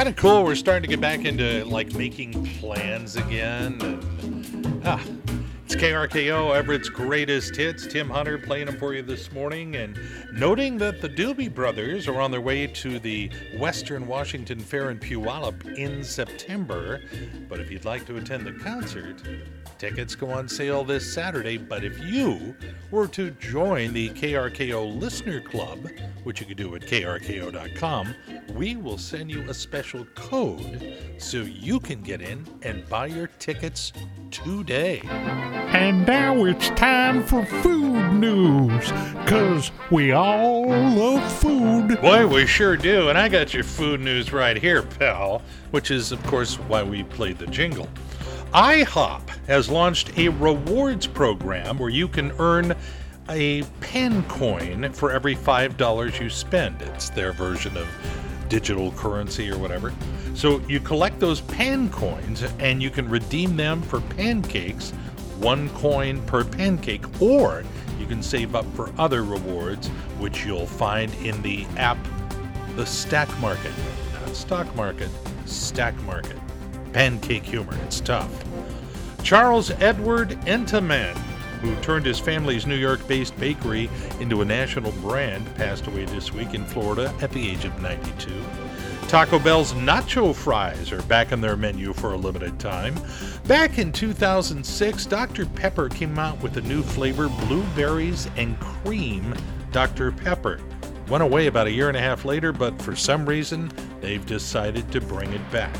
kind of cool. We're starting to get back into like making plans again. And, ah, it's KRKO, Everett's greatest hits. Tim Hunter playing them for you this morning, and noting that the Doobie Brothers are on their way to the Western Washington Fair in Puyallup in September. But if you'd like to attend the concert, Tickets go on sale this Saturday, but if you were to join the KRKO Listener Club, which you can do at krko.com, we will send you a special code so you can get in and buy your tickets today. And now it's time for food news, because we all love food. Boy, we sure do. And I got your food news right here, pal, which is, of course, why we played the jingle. IHOP has launched a rewards program where you can earn a pan coin for every $5 you spend. It's their version of digital currency or whatever. So you collect those pan coins and you can redeem them for pancakes, one coin per pancake, or you can save up for other rewards, which you'll find in the app The Stack Market. Not stock market, stack market pancake humor. It's tough. Charles Edward Entenmann, who turned his family's New York based bakery into a national brand, passed away this week in Florida at the age of 92. Taco Bell's nacho fries are back on their menu for a limited time. Back in 2006, Dr. Pepper came out with a new flavor, blueberries and cream Dr. Pepper. Went away about a year and a half later, but for some reason, they've decided to bring it back.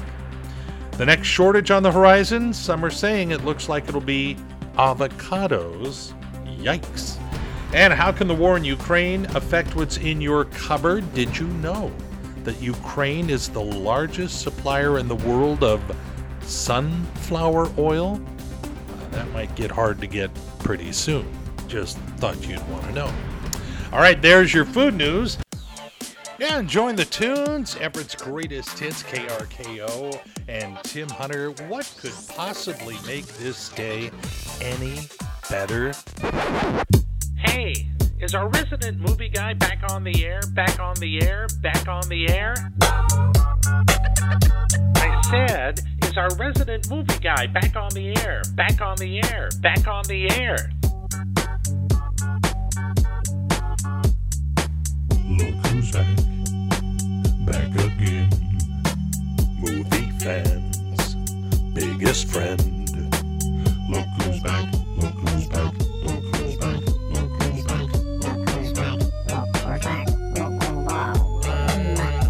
The next shortage on the horizon, some are saying it looks like it'll be avocados. Yikes. And how can the war in Ukraine affect what's in your cupboard? Did you know that Ukraine is the largest supplier in the world of sunflower oil? Uh, that might get hard to get pretty soon. Just thought you'd want to know. All right, there's your food news. Yeah, enjoying the tunes. Everett's greatest hits, KRKO, and Tim Hunter. What could possibly make this day any better? Hey, is our resident movie guy back on the air? Back on the air? Back on the air? I said, is our resident movie guy back on the air? Back on the air? Back on the air? Look who's back back fans, biggest friend. Look who's back, look who's back, look who's back, look who's back, look who's back.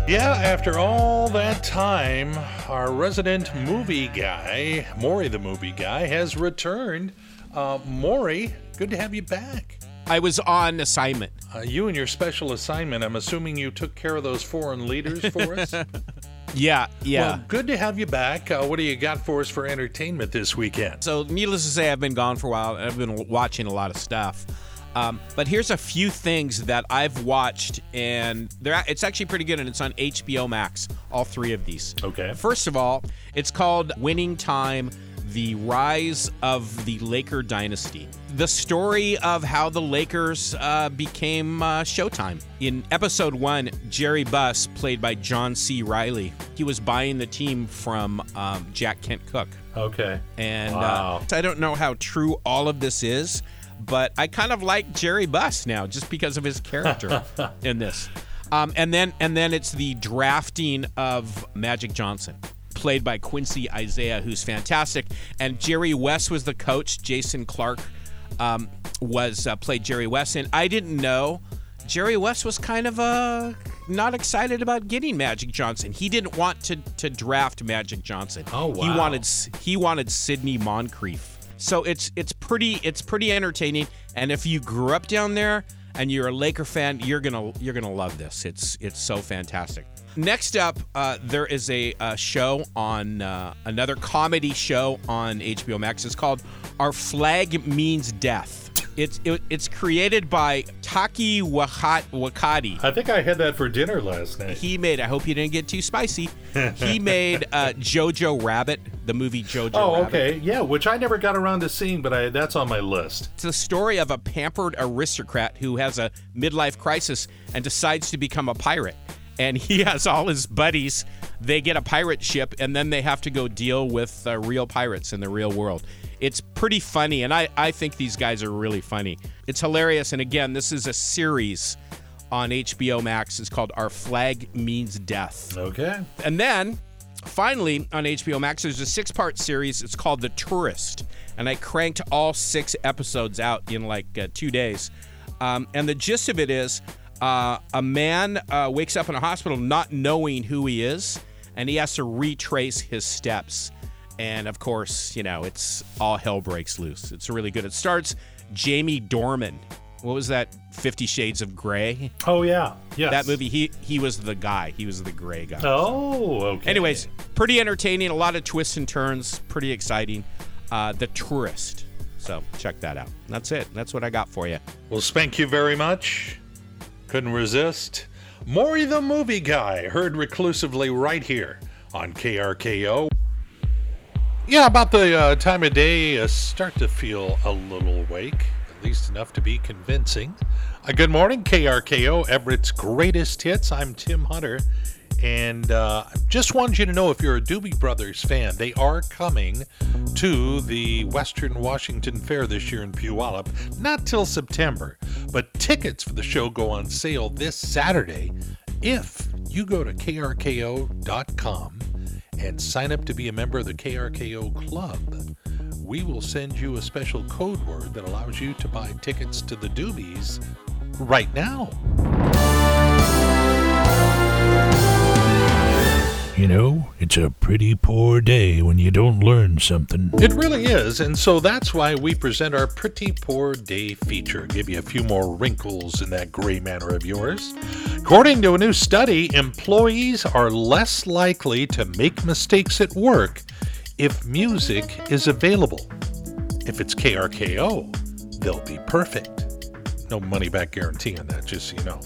Yeah, after all that time, our resident movie guy, Maury the movie guy, has returned. Uh, Maury, good to have you back. I was on assignment. Uh, you and your special assignment, I'm assuming you took care of those foreign leaders for us? Yeah, yeah. Well, good to have you back. Uh, what do you got for us for entertainment this weekend? so, needless to say, I've been gone for a while. I've been watching a lot of stuff. Um, but here's a few things that I've watched, and they're it's actually pretty good, and it's on HBO Max. All three of these. Okay. First of all, it's called Winning Time the rise of the Laker dynasty. The story of how the Lakers uh, became uh, Showtime. In episode one, Jerry Buss, played by John C. Reilly, he was buying the team from um, Jack Kent Cooke. Okay. And Wow. uh, I don't know how true all of this is, but I kind of like Jerry Buss now just because of his character in this. Um, and then and then it's the drafting of Magic Johnson, played by Quincy Isaiah, who's fantastic. And Jerry West was the coach. Jason Clarke um, was uh, played Jerry West, and I didn't know Jerry West was kind of uh, not excited about getting Magic Johnson. He didn't want to to draft Magic Johnson. Oh, wow. He wanted he wanted Sidney Moncrief. So it's it's pretty it's pretty entertaining. And if you grew up down there and you're a Laker fan, you're gonna you're gonna love this. It's it's so fantastic. Next up, uh, there is a, uh show on uh, another comedy show on HBO Max. It's called Our Flag Means Death. It's it, it's created by Taki Wakat, Wakati. I think I had that for dinner last night. He made. I hope you didn't get too spicy. He made uh, Jojo Rabbit, the movie Jojo Oh, Rabbit. okay. Yeah, which I never got around to seeing, but I, that's on my list. It's the story of a pampered aristocrat who has a midlife crisis and decides to become a pirate. And he has all his buddies they get a pirate ship and then they have to go deal with uh, real pirates in the real world. It's pretty funny, and I, I think these guys are really funny. It's hilarious. And again, this is a series on HBO Max. It's called Our Flag Means Death. Okay. And then finally on HBO Max, there's a six part series. It's called The Tourist. And I cranked all six episodes out in like uh, two days. Um, and the gist of it is uh, a man uh, wakes up in a hospital not knowing who he is, and he has to retrace his steps. And of course, you know, it's all hell breaks loose. It's really good. It starts Jamie Dornan. What was that? Fifty Shades of Grey. Oh yeah. yeah. That movie. He he was the guy. He was the gray guy. Oh, okay. Anyways, pretty entertaining. A lot of twists and turns. Pretty exciting. Uh, the Tourist. So check that out. That's it. That's what I got for you. Well, thank you very much. Couldn't resist. Maury the movie guy, heard reclusively right here on KRKO. Yeah, about the uh, time of day, uh, start to feel a little awake, at least enough to be convincing. Uh, good morning, KRKO, Everett's greatest hits. I'm Tim Hunter, and uh, just wanted you to know if you're a Doobie Brothers fan, they are coming to the Western Washington Fair this year in Puyallup. Not till September, but tickets for the show go on sale this Saturday if you go to krko.com and sign up to be a member of the KRKO Club. We will send you a special code word that allows you to buy tickets to the Doobies right now. You know, it's a pretty poor day when you don't learn something. It really is, and so that's why we present our Pretty Poor Day feature. Give you a few more wrinkles in that gray manner of yours. According to a new study, employees are less likely to make mistakes at work if music is available. If it's KRKO, they'll be perfect. No money back guarantee on that, just so you know.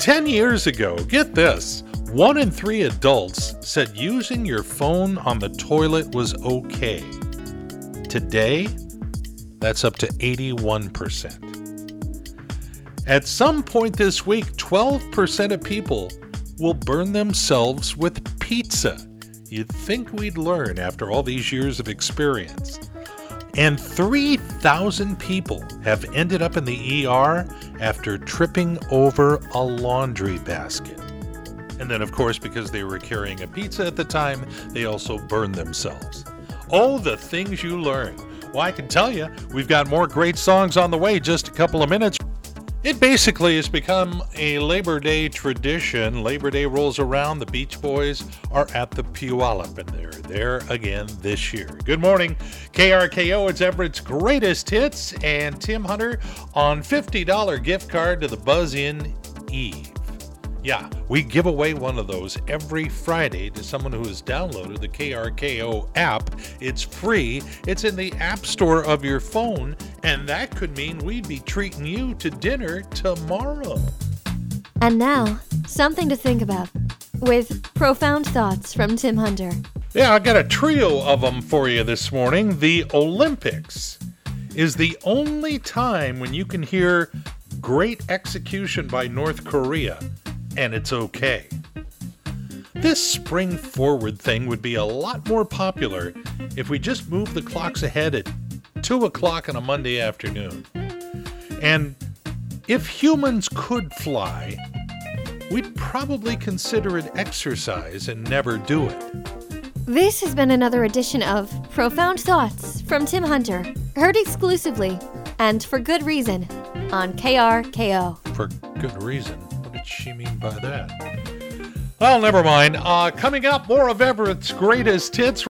10 years ago, get this. One in three adults said using your phone on the toilet was okay. Today, that's up to 81%. At some point this week, 12% of people will burn themselves with pizza. You'd think we'd learn after all these years of experience. And 3,000 people have ended up in the ER after tripping over a laundry basket. And then, of course, because they were carrying a pizza at the time, they also burned themselves. Oh, the things you learn. Well, I can tell you, we've got more great songs on the way just a couple of minutes. It basically has become a Labor Day tradition. Labor Day rolls around, the Beach Boys are at the Puyallup, and they're there again this year. Good morning, KRKO. It's Everett's greatest hits, and Tim Hunter on $50 gift card to the Buzz Inn Eve. Yeah, we give away one of those every Friday to someone who has downloaded the KRKO app. It's free, it's in the App Store of your phone, and that could mean we'd be treating you to dinner tomorrow. And now, something to think about with profound thoughts from Tim Hunter. Yeah, I got a trio of them for you this morning. The Olympics is the only time when you can hear great execution by North Korea and it's okay. This spring forward thing would be a lot more popular if we just moved the clocks ahead at 2 o'clock on a Monday afternoon. And if humans could fly, we'd probably consider it exercise and never do it. This has been another edition of Profound Thoughts from Tim Hunter, heard exclusively and for good reason on KRKO. For good reason by that? Well, never mind. Uh, coming up, more of Everett's greatest hits.